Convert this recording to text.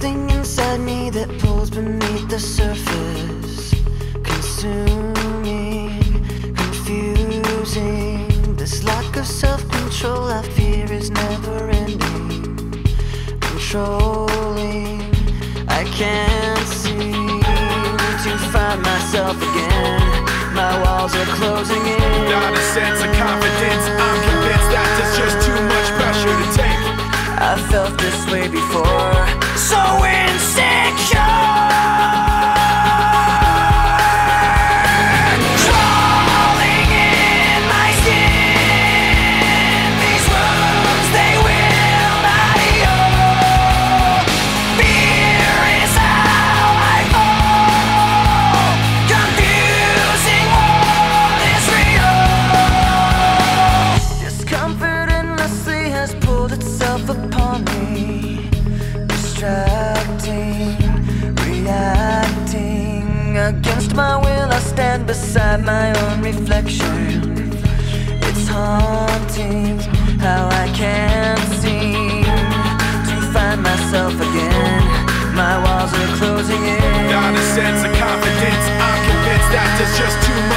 something inside me that pulls beneath the surface, consuming, confusing. This lack of self control I fear is never ending. Controlling, I can't seem to find myself again. My walls are closing in. Not a sense of confidence, I'm convinced that it's just. My will, I stand beside my own reflection. It's haunting how I can't seem to find myself again. My walls are closing in. Not a sense of confidence. I'm